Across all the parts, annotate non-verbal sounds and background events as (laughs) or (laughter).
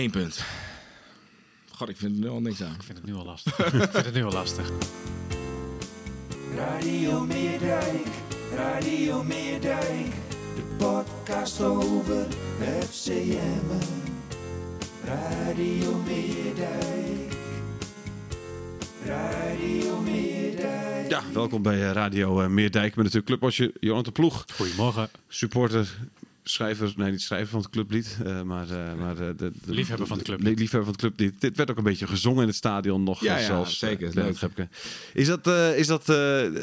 Eén punt. God, ik vind er nu al niks aan. Ik vind het nu al lastig. (laughs) ik vind het nu al lastig. Radio Meerdijk, Radio Meerdijk, de podcast over FCM. Radio Meerdijk, Radio Meerdijk. Ja, welkom bij eh, Radio uh, Meerdijk met natuurlijk clubwatcher Jonathan Ploeg. Goedemorgen. Supporter, schrijver, nee niet schrijver van het clublied, uh, maar, uh, maar de, de, liefhebber van het clublied. liefhebber van het clublied. Dit werd ook een beetje gezongen in het stadion nog. Ja, ja zeker. Gepke. Is dat, is dat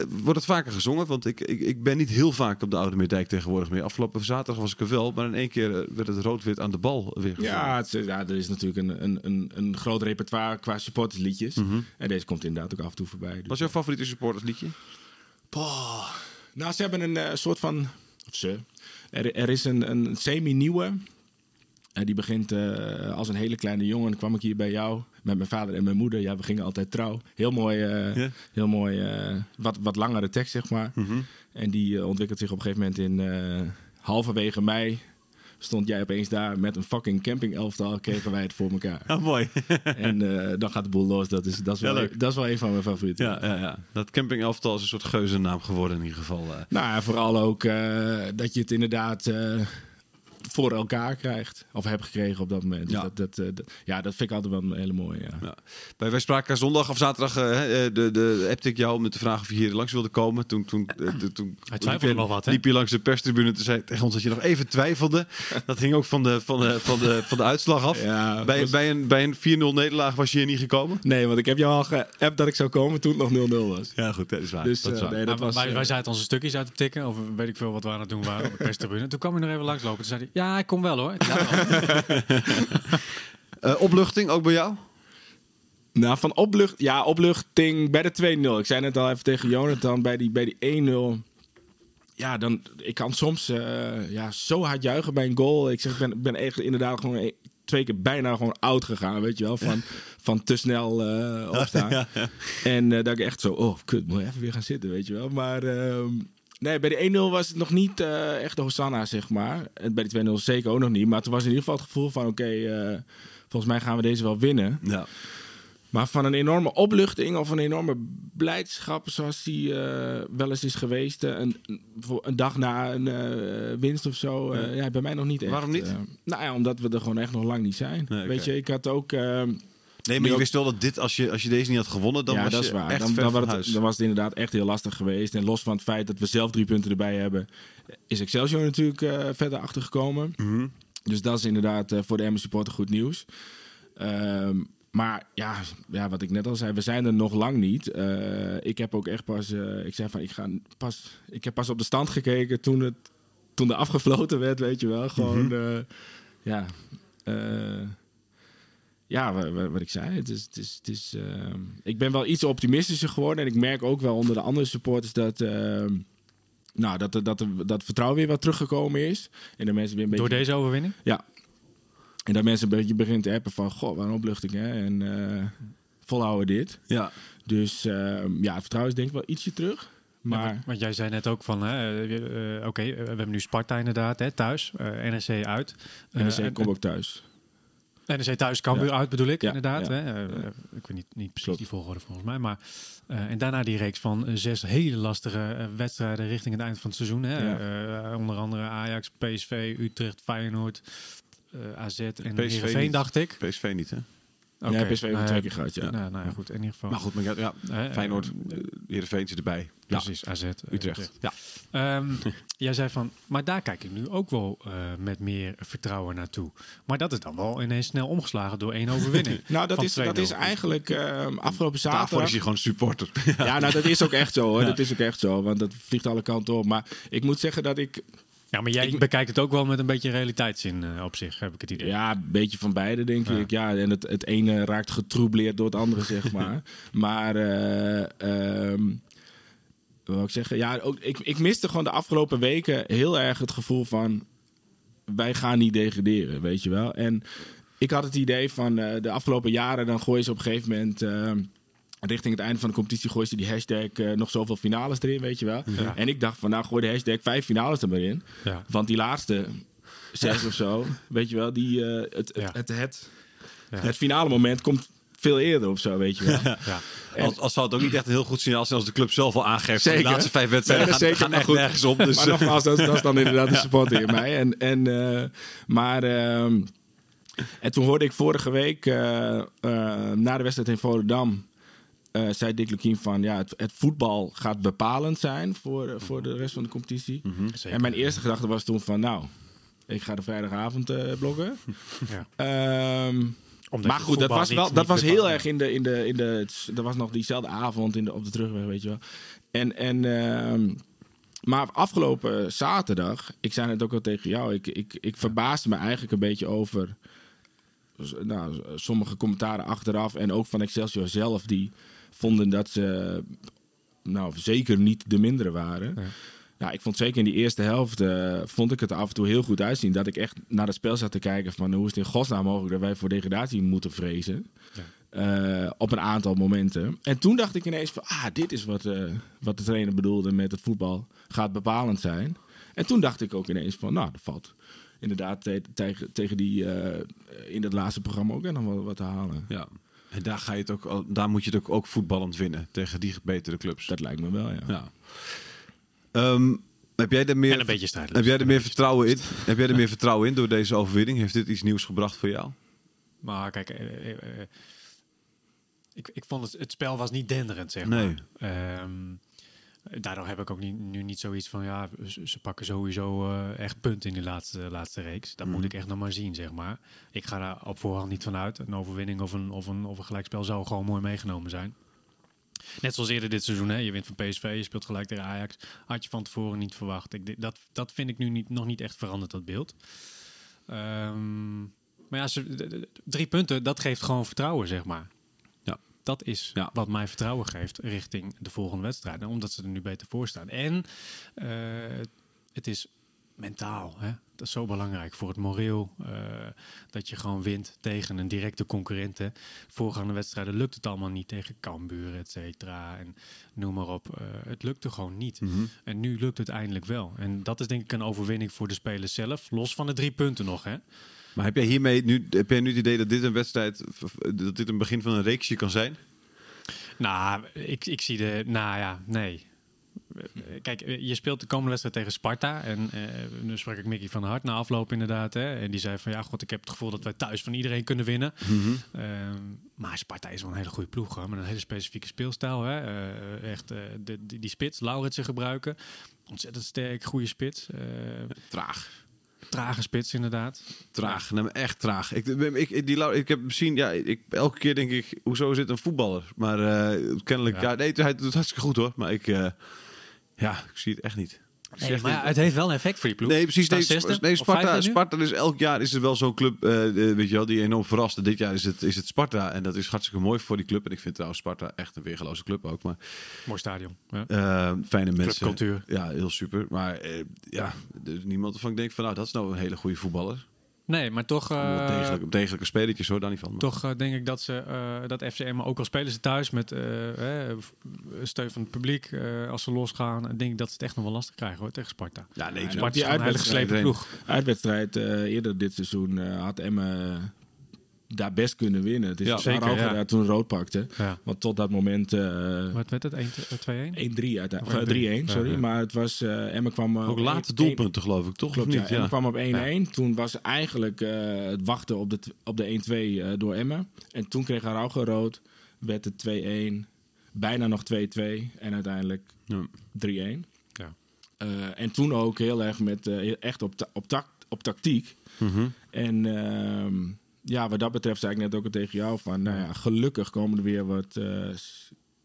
wordt het vaker gezongen? Want ik, ik, ik ben niet heel vaak op de Oude Meerdijk tegenwoordig meer. Afgelopen zaterdag was ik er wel, maar in één keer werd het rood-wit aan de bal weer gezongen. Ja, het, ja er is natuurlijk een, een, een, een groot repertoire qua supportersliedjes. Mm -hmm. En deze komt inderdaad ook af en toe voorbij. Dus Wat is jouw favoriete supportersliedje? Poh. Nou, ze hebben een soort van... Of ze... Er, er is een, een semi-nieuwe. Uh, die begint uh, als een hele kleine jongen. Kwam ik hier bij jou met mijn vader en mijn moeder. Ja, we gingen altijd trouw. Heel mooi, uh, yeah. heel mooi wat, wat langere tekst, zeg maar. Mhm. Mm -hmm. En die ontwikkelt zich op een gegeven moment in halverwege mei. Stond jij opeens daar met een fucking camping elftal, kregen wij het voor elkaar. (laughs) Ah, mooi. (laughs) en dan gaat de boel los. Dat is, dat, is wel, dat is wel een van mijn favorieten. Ja, ja, ja. Dat camping elftal is een soort geuzennaam geworden in ieder geval. Nou, vooral ook uh, dat je het inderdaad uh, voor elkaar krijgt. Of hebt gekregen op dat moment. Ja, dus dat, dat, uh, dat, ja, dat vind ik altijd wel een hele mooie. Ja. Ja. Wij, wij spraken zondag of zaterdag, de, de, de, appte ik jou om te vragen of je hier langs wilde komen. Toen, toen, toen Hij twijfelde nog wat, hè? liep je langs de perstribune en toen zei tegen ons dat je nog even twijfelde. dat ging ook van de, van de, van de, van de uitslag af. Ja, bij, was... bij een, bij een 4-0 nederlaag was je hier niet gekomen? Nee, want ik heb jou al geappt dat ik zou komen toen het nog 0-0 was. Ja, goed, dat is waar. Dus, dat is waar. nee, dat nou, was, wij, wij zaten onze stukjes uit te tikken, of weet ik veel wat we aan het doen waren op de perstribune. Toen kwam hij nog even langslopen. Toen zei hij, ja, ik kom wel hoor. uh, (laughs) opluchting ook bij jou? Nou, van oplucht, ja, opluchting bij de 2-0. Ik zei net al even tegen Jonathan bij die, bij die 1-0. Ja, dan, ik kan soms uh, ja, zo hard juichen bij een goal. Ik zeg, ik ben, ben echt inderdaad gewoon e twee keer bijna gewoon oud gegaan, weet je wel. Van, (laughs) van te snel uh, opstaan. Ja, (laughs) ja. En uh, dat ik echt zo, oh, kut, moet even weer gaan zitten, weet je wel. Maar uh, nee, bij de 1-0 was het nog niet uh, echt de Hosanna, zeg maar. En bij de 2-0 zeker ook nog niet. Maar toen was in ieder geval het gevoel van, oké, okay, volgens mij gaan we deze wel winnen. Ja. Maar van een enorme opluchting of een enorme blijdschap, zoals die uh, wel eens is geweest, een, een dag na een uh, winst of zo, ja. ja. bij mij nog niet echt. Waarom niet? nou ja, omdat we er gewoon echt nog lang niet zijn. Nee, okay. Weet je, ik had ook. Nee, maar je ook... wist wel dat dit, als je, als je deze niet had gewonnen, dan ja, was dat je is waar. echt dan, dan, van het, dan was het inderdaad echt heel lastig geweest. En los van het feit dat we zelf drie punten erbij hebben, is Excelsior natuurlijk verder achtergekomen. Mm -hmm. Dus dat is inderdaad voor de Emmen supporter goed nieuws. Um, maar ja, ja, wat ik net al zei, we zijn er nog lang niet. Uh, ik heb ook echt pas, ik zei van, ik ga pas, ik heb pas op de stand gekeken toen het, toen er afgefloten werd, weet je wel. Gewoon, Mhm. mm -hmm. uh, ja, ja, wat, wat, ik zei, het is, het is, het is ehm, ik ben wel iets optimistischer geworden en ik merk ook wel onder de andere supporters dat. ehm, nou, dat, dat, dat vertrouwen weer wat teruggekomen is. En de mensen weer een beetje... Door deze overwinning? Ja, en dat mensen een beetje beginnen te appen van... Goh, wat een opluchting, hè? En uh, volhouden dit. Ja. Dus uh, ja, het vertrouwen is denk ik wel ietsje terug. Maar... Ja, want jij zei net ook van... Uh, Oké, okay, we hebben nu Sparta inderdaad, hè, thuis. NEC uit. NEC komt ook thuis. NEC thuis, Cambuur uit bedoel ik, inderdaad. Hè? ik weet niet, niet precies Klopt. die volgorde volgens mij. Maar, en daarna die reeks van zes hele lastige wedstrijden... richting het eind van het seizoen. Hè? onder andere Ajax, PSV, Utrecht, Feyenoord... AZ en Heerenveen, dacht ik. PSV niet, hè? Okay. Ja, PSV heeft nou, twee keer gehad, ja. Nou, nou ja, goed, in ieder geval. Maar goed, maar ja, ja uh, Feyenoord, uh, Heerenveen zit erbij. Precies, AZ. Utrecht. Ja. Um, (laughs) jij zei van, maar daar kijk ik nu ook wel uh, met meer vertrouwen naartoe. Maar dat is dan wel ineens snel omgeslagen door één overwinning. (laughs) nou, dat is, dat is eigenlijk afgelopen zaterdag... Daarvoor is hij gewoon supporter. ja, nou, dat is ook echt zo, hoor. (laughs) Dat is ook echt zo, want dat vliegt alle kanten op. Maar ik moet zeggen dat ik Ja, maar jij Ik- bekijkt het ook wel met een beetje realiteitszin eh, op zich, heb ik het idee. Ja, een beetje van beide, denk Ja. ik. Ja, en het, het ene raakt getroubleerd door het andere, zeg (laughs) maar. maar, eh ehm, wat wil ik zeggen? Ja, ook, ik, ik miste gewoon de afgelopen weken heel erg het gevoel van... wij gaan niet degraderen, weet je wel. En ik had het idee van eh, de afgelopen jaren... dan gooien ze op een gegeven moment... richting het einde van de competitie gooien ze die hashtag eh, nog zoveel finales erin, weet je wel. Ja. En ik dacht van, nou gooi de hashtag vijf finales er maar in. Ja. Want die laatste zes of zo, weet je wel, die, eh, het, het, Ja. het, het, Ja. het finale moment komt veel eerder of zo, weet je wel. Ja. Als, als zou het ook niet echt een heel goed signaal zijn als de club zelf al aangeeft. Zeker. De laatste vijf wedstrijden Nee, gaan, zeker, gaan maar echt goed. nergens om. Dus, maar nogmaals, dat, dat is dan (laughs) inderdaad de supporter in mij. En, en, eh, maar, ehm, en toen hoorde ik vorige week, eh, eh, na de wedstrijd in Volendam, eh, zei Dick Lukien van, ja, het, het voetbal gaat bepalend zijn voor, eh, voor de rest van de competitie. Zeker. En mijn eerste gedachte was toen van, nou, ik ga de vrijdagavond eh, blokken. (laughs) Ja. Ehm, maar goed, dat was, wel, niet dat was heel erg in de, in de, in de. Dat was nog diezelfde avond in de, op de terugweg, weet je wel. En, en, ehm, maar afgelopen zaterdag, ik zei het ook al tegen jou, ik, ik, ik verbaasde me eigenlijk een beetje over nou, sommige commentaren achteraf en ook van Excelsior zelf, die vonden dat ze nou, zeker niet de mindere waren. Ja. Ja, ik vond zeker in die eerste helft, eh, vond ik het af en toe heel goed uitzien. Dat ik echt naar het spel zat te kijken van hoe is het in godsnaam mogelijk dat wij voor degradatie moeten vrezen. Eh, op een aantal momenten. En toen dacht ik ineens van, ah, dit is wat, eh, wat de trainer bedoelde met het voetbal gaat bepalend zijn. En toen dacht ik ook ineens van, nou, dat valt inderdaad te- tegen, tegen die in het laatste programma ook nog wel wat te halen. ja. En daar, ga je het ook, daar moet je het ook, ook voetballend winnen tegen die betere clubs. Dat lijkt me wel, ja. Ja. Ehm, heb jij er meer, En een beetje heb jij er meer vertrouwen in? Heb jij er meer vertrouwen in door deze overwinning? Heeft dit iets nieuws gebracht voor jou? Maar kijk, eh, eh, eh, ik, ik vond het, het spel was niet denderend, zeg maar. Nee. Daardoor heb ik ook niet, nu niet zoiets van, ja, ze, ze pakken sowieso eh, echt punten in die laatste, laatste reeks. Dat moet ik echt nog maar zien, zeg maar. Ik ga daar op voorhand niet van uit. Een overwinning of een, of een, of een gelijkspel zou gewoon mooi meegenomen zijn. Net zoals eerder dit seizoen, hè? je wint van PSV, je speelt gelijk tegen Ajax. Had je van tevoren niet verwacht. Ik, dat, dat vind ik nu niet, nog niet echt veranderd, dat beeld. Ehm, maar ja, ze, drie punten, dat geeft gewoon vertrouwen, zeg maar. Dat is Ja. wat mij vertrouwen geeft richting de volgende wedstrijden. Omdat ze er nu beter voor staan. En eh, het is mentaal. Hè? Dat is zo belangrijk voor het moreel. eh, dat je gewoon wint tegen een directe concurrent. Hè? Voorgaande wedstrijden lukt het allemaal niet tegen Cambuur, et cetera. En noem maar op. Eh, het lukte gewoon niet. En nu lukt het eindelijk wel. En dat is denk ik een overwinning voor de spelers zelf. Los van de drie punten nog. Hè? Maar heb jij hiermee nu, heb jij nu het idee dat dit een wedstrijd, dat dit een begin van een reeksje kan zijn? Nou, ik, ik zie de. Nou ja, nee. Kijk, je speelt de komende wedstrijd tegen Sparta. En eh, nu sprak ik Mickey van Hart na afloop inderdaad. Hè, en die zei van ja, god, ik heb het gevoel dat wij thuis van iedereen kunnen winnen. Ehm, maar Sparta is wel een hele goede ploeg hoor, met een hele specifieke speelstijl. Hè. Eh, echt eh, de, die, die spits, Lauritsen gebruiken. Ontzettend sterk, goede spits. Eh, Traag. Trage spits inderdaad. Traag, nee, echt traag. Ik, ik, ik, die, ik heb misschien, ja, ik, elke keer denk ik, hoezo is dit een voetballer? Maar eh, kennelijk, ja. Ja. nee, hij doet het hartstikke goed hoor. Maar ik, eh, ja, ik zie het echt niet. Nee, maar ja, het heeft wel een effect voor die ploeg. Nee, precies. Nee, zesde Sparta? Sparta is elk jaar is er wel zo'n club, eh, weet je wel, die enorm verrast. En dit jaar is het, is het Sparta en dat is hartstikke mooi voor die club. En ik vind trouwens Sparta echt een weergeloze club ook. Maar Mooi stadion. Ja. eh, fijne mensen. Clubcultuur. Ja, heel super. Maar eh, ja, er is niemand waarvan ik denk van, nou, dat is nou een hele goede voetballer. Nee, maar toch... Uh, degelijke, degelijke spelletjes hoor, daar niet van. Maar- Toch eh, denk ik dat ze eh, dat FCM, ook al spelen ze thuis met steun van het publiek, eh, als ze losgaan, denk ik dat ze het echt nog wel lastig krijgen hoor tegen Sparta. Ja, nee, Sparta die is een hele geslepen ploeg. Uitwedstrijd eh, eerder dit seizoen eh, had Emma daar best kunnen winnen. Het is Ja, zeker, ja. daar toen rood pakte. Ja. Want tot dat moment eh, Wat werd het? 1, 2-1? 1-3 uiteindelijk. Of Of, eh, 3-1, 3-1, sorry. Maar het was, eh Emma kwam... eh, ook late doelpunten geloof ik, toch? Klopt, niet? Emma kwam op 1-1. Toen was eigenlijk eh, het wachten op de, op de 1-2 eh, door Emma. En toen kreeg Araujo rood. Werd het 2-1. Bijna nog 2-2. En uiteindelijk Ja. 3-1. Ja. Eh, en toen ook heel erg met, eh, echt op, ta- op, tact, op tactiek. Mhm. En ehm, ja, wat dat betreft zei ik net ook al tegen jou van... Nou ja, gelukkig komen er weer wat... eh,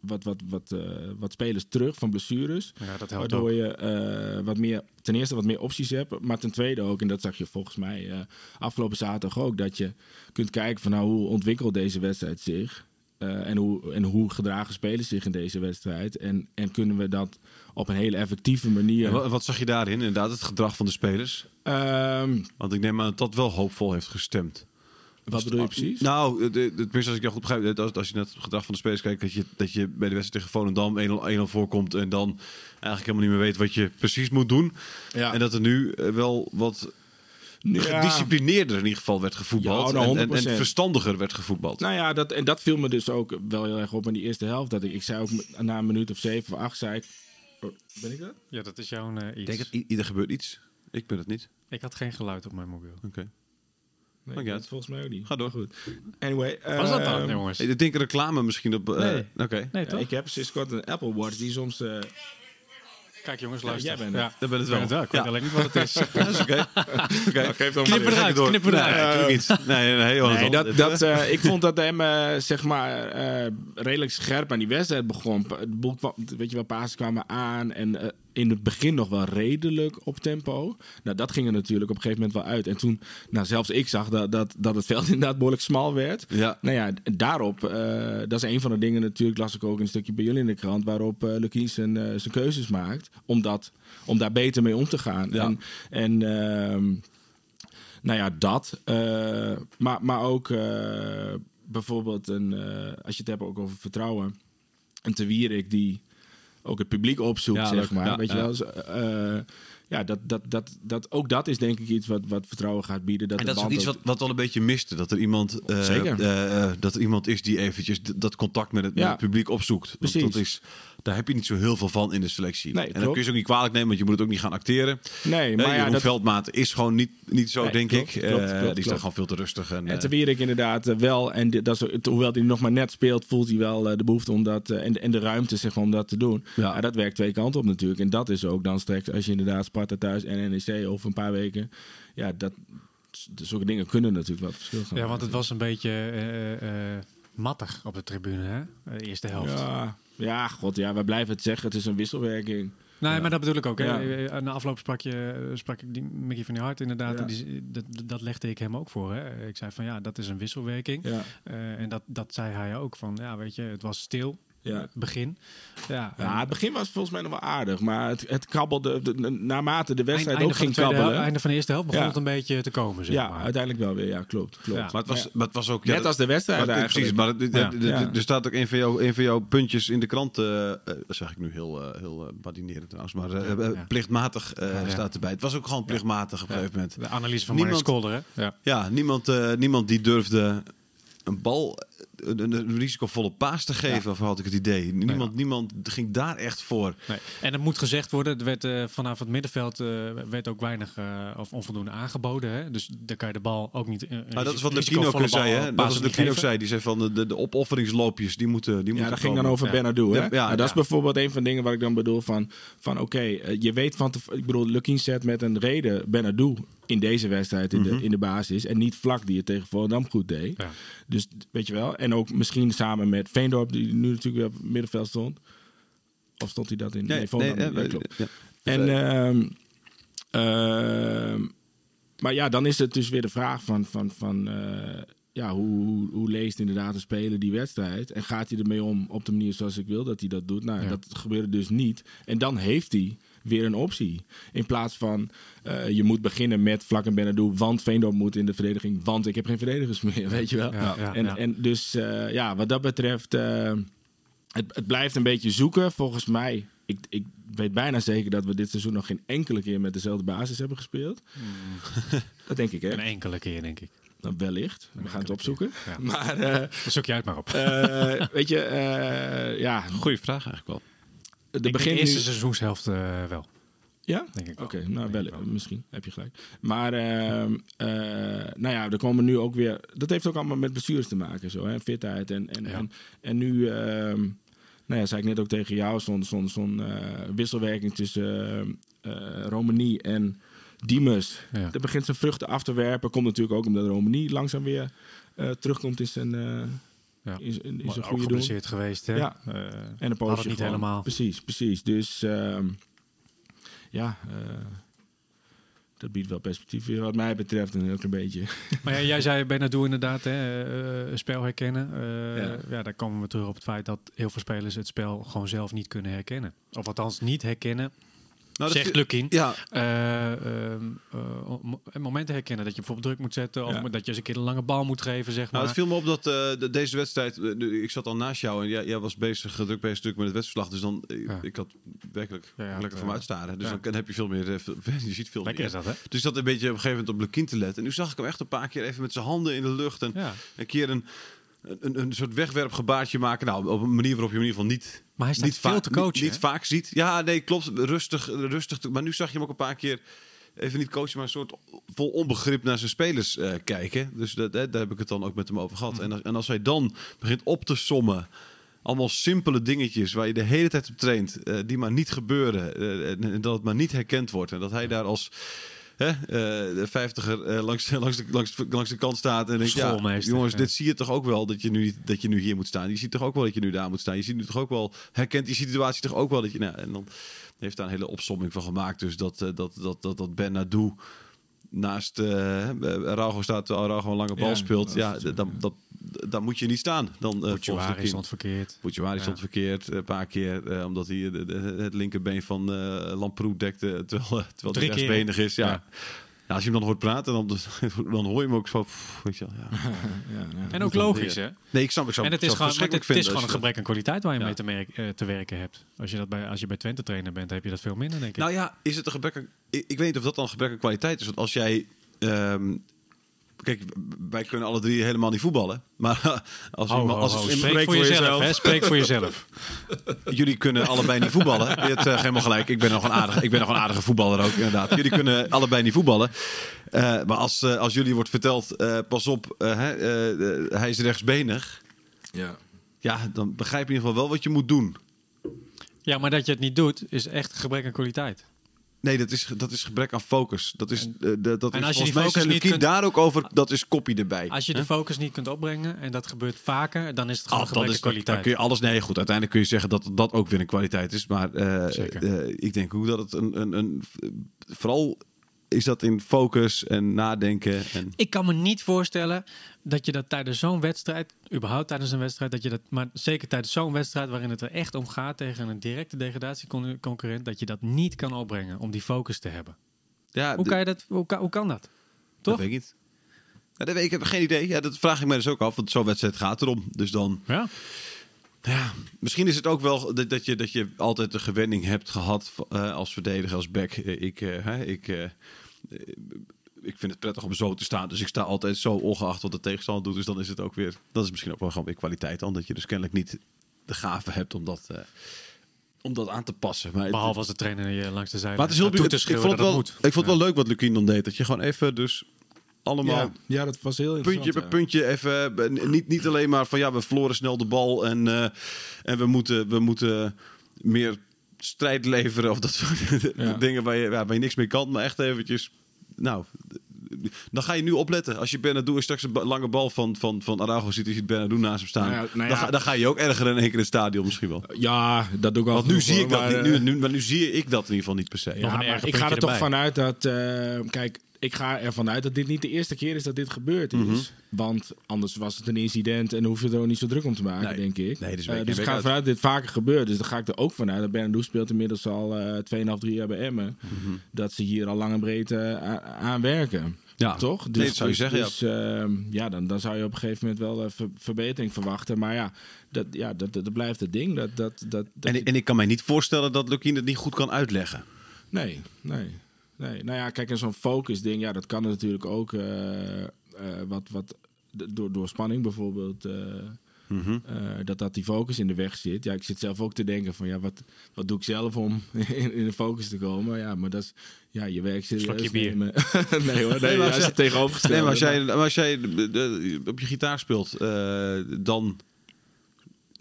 wat, wat, wat, eh, wat spelers terug van blessures. Ja, dat helpt Waardoor ook. je eh, wat meer, ten eerste wat meer opties hebt. Maar ten tweede ook, en dat zag je volgens mij eh, afgelopen zaterdag ook, dat je kunt kijken van nou, hoe ontwikkelt deze wedstrijd zich. Eh, en, hoe, en hoe gedragen spelers zich in deze wedstrijd. En, en kunnen we dat op een hele effectieve manier. En wat zag je daarin? Inderdaad, het gedrag van de spelers. Ehm, Want ik neem aan dat dat wel hoopvol heeft gestemd. Wat bedoel je precies? Nou, het- het- tenminste als ik jou goed begrijp, dat als, als je naar het gedrag van de spelers kijkt, dat je, dat je bij de wedstrijd tegen Volendam 1-0 1-0 voorkomt en dan eigenlijk helemaal niet meer weet wat je precies moet doen. Ja. En dat er nu eh, wel wat Ja. gedisciplineerder in ieder geval werd gevoetbald. Ja, nou, en, en, 100%. en verstandiger werd gevoetbald. Nou ja, dat, en dat viel me dus ook wel heel erg op in die eerste helft. Dat ik, ik zei ook na een minuut of zeven of acht, zei ik... Oh, ben ik dat? Ja, dat is jouw eh, iets. ik denk dat ieder gebeurt iets. Ik ben het niet. Ik had geen geluid op mijn mobiel. Oké. Nee, Maakt niet dat uit. volgens mij ook niet. Ga door. Goed. Anyway. Was dat dan, ehm, jongens? Ik denk reclame misschien op. eh, Nee. Oké. Nee, toch? Ik heb sinds kort een Apple Watch die soms... eh, Kijk jongens, Ja, luister. jij bent het. Ja, Dat ben het ik ben wel. het wel. Ik Ja. weet alleen niet wat het is. (laughs) Dat is oké. Oké. geef dan Knip eruit, door. knip eruit. Nee, natuurlijk niet. Nee, nee, heel Nee, dat, dat, eh, ik vond dat hem eh, zeg maar eh, redelijk scherp aan die wedstrijd begon. Het boel kwam, weet je wel, pasen kwamen aan en eh, in het begin nog wel redelijk op tempo. Nou, dat ging er natuurlijk op een gegeven moment wel uit. En toen, nou, zelfs ik zag dat, dat, dat het veld (laughs) inderdaad behoorlijk smal werd. Ja. Nou ja, daarop, eh, dat is een van de dingen natuurlijk, las ik ook een stukje bij jullie in de krant, waarop uh, Lukien zijn, eh, zijn keuzes maakt om, dat, om daar beter mee om te gaan. Ja. En, en ehm, nou ja, dat. eh, maar, maar ook eh, bijvoorbeeld, een, eh, als je het hebt ook over vertrouwen, een Te Wierik die ook het publiek opzoekt, Ja, zeg maar. Ja, weet je wel? Dus, eh, ja, dat, dat, dat, dat, ook dat is denk ik iets wat, wat vertrouwen gaat bieden. Dat En dat is ook iets wat, wat wel een beetje miste. Dat er iemand, eh, Zeker. eh, dat er iemand is die eventjes dat contact met het, met Ja. het publiek opzoekt. Want Precies. Dat is, daar heb je niet zo heel veel van in de selectie. Nee, en dan kun je ze ook niet kwalijk nemen, want je moet het ook niet gaan acteren. Nee, Maar maar ja, dat, Veldmaat is gewoon niet, niet zo, Nee, denk klopt, ik. klopt, Eh, klopt, die staat gewoon veel te rustig. En, En eh, te Wierik inderdaad eh, wel. En dat is, hoewel hij nog maar net speelt, voelt hij wel eh, de behoefte om dat. eh, en, en de ruimte zeg maar, om dat te doen. Ja. Dat werkt twee kanten op natuurlijk. En dat is ook dan straks als je inderdaad Sparta thuis en NEC over een paar weken. Ja, dat, zulke dingen kunnen natuurlijk wel het verschil gaan Ja, want het was een beetje eh, eh, mattig op de tribune, hè? De eerste helft. Ja, ja, god, ja, wij blijven het zeggen. Het is een wisselwerking. Nee, maar dat bedoel ik ook. Hè. Ja. Eh, Na afloop sprak, je, sprak ik die Mickey van der Hart inderdaad. Ja. en Die, dat, dat legde ik hem ook voor. Hè. Ik zei van ja, dat is een wisselwerking. Eh, en dat, dat zei hij ook van ja, weet je, het was stil. Ja. Het begin. Ja, Ja, het begin was volgens mij nog wel aardig, maar het, het kabbelde de- de- naarmate de wedstrijd einde ook ging de tweede kabbelen. hel- einde van de eerste helft begon Ja. het een beetje te komen, zeg ja, maar. uiteindelijk wel weer. Ja, klopt. klopt. Ja. maar, het was, Ja. maar het was ook... ja, Net als de wedstrijd maar, eigenlijk. Precies, maar er- staat ook een van, jouw, een van jouw puntjes in de krant. eh eh, dat zeg ik nu heel, eh, heel eh, badinerend trouwens. Maar eh, eh, plichtmatig eh, Ja. staat erbij. Het was ook gewoon plichtmatig op een gegeven moment. De analyse van Niemand- Mark Skolder, hè? Ja. Ja, niemand, eh, niemand die durfde een bal, een, een- een risicovolle paas te geven, of had ik het idee. Niemand, niemand ging daar echt voor. Nee. En het moet gezegd worden, er werd eh, vanaf het middenveld eh, werd ook weinig eh, of onvoldoende aangeboden. Hè? Dus daar kan je de bal ook niet. eh, Maar dat is wat risicovolle Lukien ook bal- zei. Hè? Dat was geven. zei. Die zei van de, de, de opofferingsloopjes, die moeten die Ja, moeten dat ging dan over Ja. Benadou. Hè? Ja, ja, Nou, dat is bijvoorbeeld een van de dingen waar ik dan bedoel van, van oké, je weet van tevoren, ik bedoel, Lukien zet met een reden Benadou in deze wedstrijd in, de, in de basis en niet vlak die het tegen Volendam goed deed. Ja. Dus weet je wel, en ook misschien samen met Veendorp die nu natuurlijk weer op het middenveld stond. Of stond hij dat in? Nee, nee, eh, Ja, klopt. ja. En, ehm, ehm, maar ja, dan is het dus weer de vraag van, van, van eh, ja, hoe, hoe, hoe leest inderdaad een speler die wedstrijd? En gaat hij ermee om op de manier zoals ik wil dat hij dat doet? Nou, Ja. dat gebeurde dus niet. En dan heeft hij weer een optie. In plaats van eh, je moet beginnen met Vlak en Benadou, want Veendorp moet in de verdediging, want ik heb geen verdedigers (laughs) meer, weet je wel. Ja, ja, en, ja. en dus eh, ja, wat dat betreft, eh, het, het blijft een beetje zoeken. Volgens mij, ik, ik weet bijna zeker dat we dit seizoen nog geen enkele keer met dezelfde basis hebben gespeeld. dat denk ik, hè? Een enkele keer, denk ik. Wellicht. We gaan het opzoeken. Ja. (laughs) Maar eh, Dat zoek je uit maar op. eh, weet je, eh, ja, Goeie vraag eigenlijk wel. de begin de eerste seizoenshelft wel. Ja? Denk ik. Oké, nou wel, misschien heb je gelijk. Maar ehm, eh, nou ja, er komen nu ook weer. Dat heeft ook allemaal met bestuurs te maken, zo, hè? fitheid. En, en, Ja. en, en nu, ehm, nou ja, zei ik net ook tegen jou, zo'n zo'n eh, wisselwerking tussen eh eh, Romani en Diemers. Ja. Dat begint zijn vruchten af te werpen. Komt natuurlijk ook omdat Romani langzaam weer eh, terugkomt in zijn, eh, Ja. is, is een Maar ook goede geblesseerd geweest, hè? Ja. Eh, En een poosje het niet gewoon. helemaal. Precies, precies. Dus ehm, ja, dat biedt wel perspectief weer wat mij betreft een heel klein beetje. (laughs) Maar ja, jij zei bijna doe inderdaad, hè, spel herkennen. Ja. ja. daar komen we terug op het feit dat heel veel spelers het spel gewoon zelf niet kunnen herkennen. Of althans niet herkennen, Nou, dat zegt Lukin. Ja, eh, mo- momenten herkennen dat je bijvoorbeeld druk moet zetten. Of Ja. dat je eens een keer een lange bal moet geven, zeg maar. Nou, het viel me op dat de- deze wedstrijd, ik zat al naast jou en jij, jij was bezig, druk bezig natuurlijk met het wedstrijdverslag. Dus dan, Ja. ik had werkelijk lekker van me ja. uitstaren. Dus dan heb je veel meer, (laughs) je ziet veel Lekker meer. is dat, hè? Dus ik zat een beetje op een gegeven moment op Lukien te letten. En nu zag ik hem echt een paar keer even met zijn handen in de lucht. En een keer een, een, een soort wegwerpgebaartje maken. Nou, op een manier waarop je in ieder geval niet, Maar hij staat niet, veel vaak- te coachen, niet, vaak ziet. Ja, nee, klopt. Rustig, rustig. Maar nu zag je hem ook een paar keer even niet coachen, maar een soort vol onbegrip naar zijn spelers eh, kijken. Dus dat, daar heb ik het dan ook met hem over gehad. Mhm. En, als- en als hij dan begint op te sommen. Allemaal simpele dingetjes waar je de hele tijd op traint, eh, die maar niet gebeuren. eh, en dat het maar niet herkend wordt. En dat hij daar als hè, eh, de vijftiger eh, langs, (laughs) langs, de, langs, langs de kant staat en denkt, ja, jongens, ja. dit zie je toch ook wel dat je, nu, dat je nu hier moet staan. Je ziet toch ook wel dat je nu daar moet staan. Je ziet nu toch ook wel, herkent die situatie toch ook wel dat je, nou, en dan heeft daar een hele opsomming van gemaakt. Dus dat, eh, dat, dat, dat, dat Ben Nadou naast uh, Araujo staat, Araujo een lange bal Ja, speelt. dat Ja, ja. dat, dan moet je niet staan. Dan, uh, Boetjewari stond verkeerd. Boetjewari Ja. stond verkeerd een paar keer. eh, omdat hij de- de- het linkerbeen van eh Lamproe dekte. Terwijl, eh, terwijl hij rechtsbenig is. Ja. Ja. Ja, als je hem dan hoort praten, dan, (laughs) dan hoor je hem ook zo... pff, Weet je wel, ja. (laughs) ja, ja. En ook logisch, hè? Nee, ik snap ik En het is gewoon, het, het is gewoon een je gebrek aan kwaliteit waar je Ja. mee te, merk- eh, te werken hebt. Als je, dat bij, als je bij Twente trainer bent, heb je dat veel minder, denk ik. Nou ja, is het een gebrek aan... Ik, ik weet niet of dat dan een gebrek aan kwaliteit is. Want als jij... ehm, kijk, wij kunnen alle drie helemaal niet voetballen. Maar (laughs) als, iemand, ho, als Spreek voor jezelf, hè? Spreek voor jezelf. (laughs) jullie kunnen allebei niet voetballen. Je hebt eh, helemaal gelijk. Ik ben nog een aardige, ik ben nog een aardige voetballer ook, inderdaad. Jullie kunnen allebei niet voetballen. Eh, maar als, eh, als jullie wordt verteld, eh, pas op, hè, hij is rechtsbenig. Ja. Ja, dan begrijp je in ieder geval wel wat je moet doen. Ja, maar dat je het niet doet, is echt gebrek aan kwaliteit. Nee, dat is, dat is gebrek aan focus. Dat is, eh, de- dat en is als je volgens mij zijn kunt- daar ook over. Dat is kopie erbij. Als je de focus niet kunt opbrengen, en dat gebeurt vaker, dan is het gewoon Ah, een dan gebrek is aan dat- dan kwaliteit. kun je alles. Nee, goed. Uiteindelijk kun je zeggen dat dat ook weer een kwaliteit is. Maar eh, eh, ik denk ook dat het een, een, een. Vooral is dat in focus en nadenken. En, Ik kan me niet voorstellen dat je dat tijdens zo'n wedstrijd, überhaupt tijdens een wedstrijd, dat je dat, maar zeker tijdens zo'n wedstrijd waarin het er echt om gaat tegen een directe degradatieconcurrent, dat je dat niet kan opbrengen om die focus te hebben. ja, Hoe kan, je dat, hoe, kan, hoe kan dat? Dat Toch? weet ik niet. Ja, dat weet ik, ik heb geen idee. Ja, dat vraag ik me dus ook af. Want zo'n wedstrijd gaat erom. Dus dan. Ja. Ja, misschien is het ook wel dat, dat, je, dat je altijd de gewenning hebt gehad eh, als verdediger, als back. Eh, Ik, hè, ik, ik vind het prettig om zo te staan. Dus ik sta altijd zo ongeacht wat de tegenstander doet. Dus dan is het ook weer. Dat is misschien ook wel gewoon weer kwaliteit. Dan dat je dus kennelijk niet de gave hebt om dat, eh, om dat aan te passen. Maar, het- Behalve als de trainer je langs de zijlijn maar het is heel toe te ik vond het wel, ik vond het wel leuk wat Lukien dan deed. Dat je gewoon even dus allemaal Ja, ja, dat was heel puntje ja. puntje even. Niet, niet alleen maar van ja, we verloren snel de bal en, eh, en we, moeten, we moeten meer strijd leveren of dat soort (laughs) Ja. dingen waar je, ja, waar je niks mee kan. Maar echt eventjes, nou, dan ga je nu opletten. Als je Bernardo is straks een lange bal van, van, van Araujo ziet, je ziet Bernardo naast hem staan. Nou ja, nou dan, ja. ga, dan ga je ook erger in één keer in het stadion misschien wel. Ja, dat doe ik al. Want nu zie ik dat maar, niet. eh, Nu, nu, maar nu zie ik dat in ieder geval niet per se. Ja, maar ik ga er puntje toch erbij. vanuit dat... eh, kijk, ik ga ervan uit dat dit niet de eerste keer is dat dit gebeurd is. Mhm. Want anders was het een incident en hoef je er ook niet zo druk om te maken, Nee. denk ik. Nee, dus in, dus ik ga uit. ervan uit dat dit vaker gebeurt. Dus dan ga ik er ook vanuit dat Bernardo speelt inmiddels al eh 2,5, 3 jaar bij Emmen. Mhm. Dat ze hier al lang en breed eh, aan werken. Ja, Toch? Nee, dat zou je zeggen, ja. Dus ehm, ja, dan, dan zou je op een gegeven moment wel ver- verbetering verwachten. Maar ja, dat, ja dat, dat, dat blijft het ding. Dat, dat, dat, dat En, ik- en ik kan mij niet voorstellen dat Lukien het niet goed kan uitleggen. Nee, nee. Nee. Nou ja, kijk, en zo'n focus ding, ja, dat kan natuurlijk ook eh, eh, wat, wat door, door spanning bijvoorbeeld. eh, Mhm. dat dat die focus in de weg zit. Ja, ik zit zelf ook te denken van ja, wat, wat doe ik zelf om (laughs) in, in de focus te komen? Ja, maar dat is ja, je werk serieus bier. (laughs) nee hoor, nee, maar als jij- tegenovergestelde. Nee, maar als jij, maar als jij op je gitaar speelt, dan...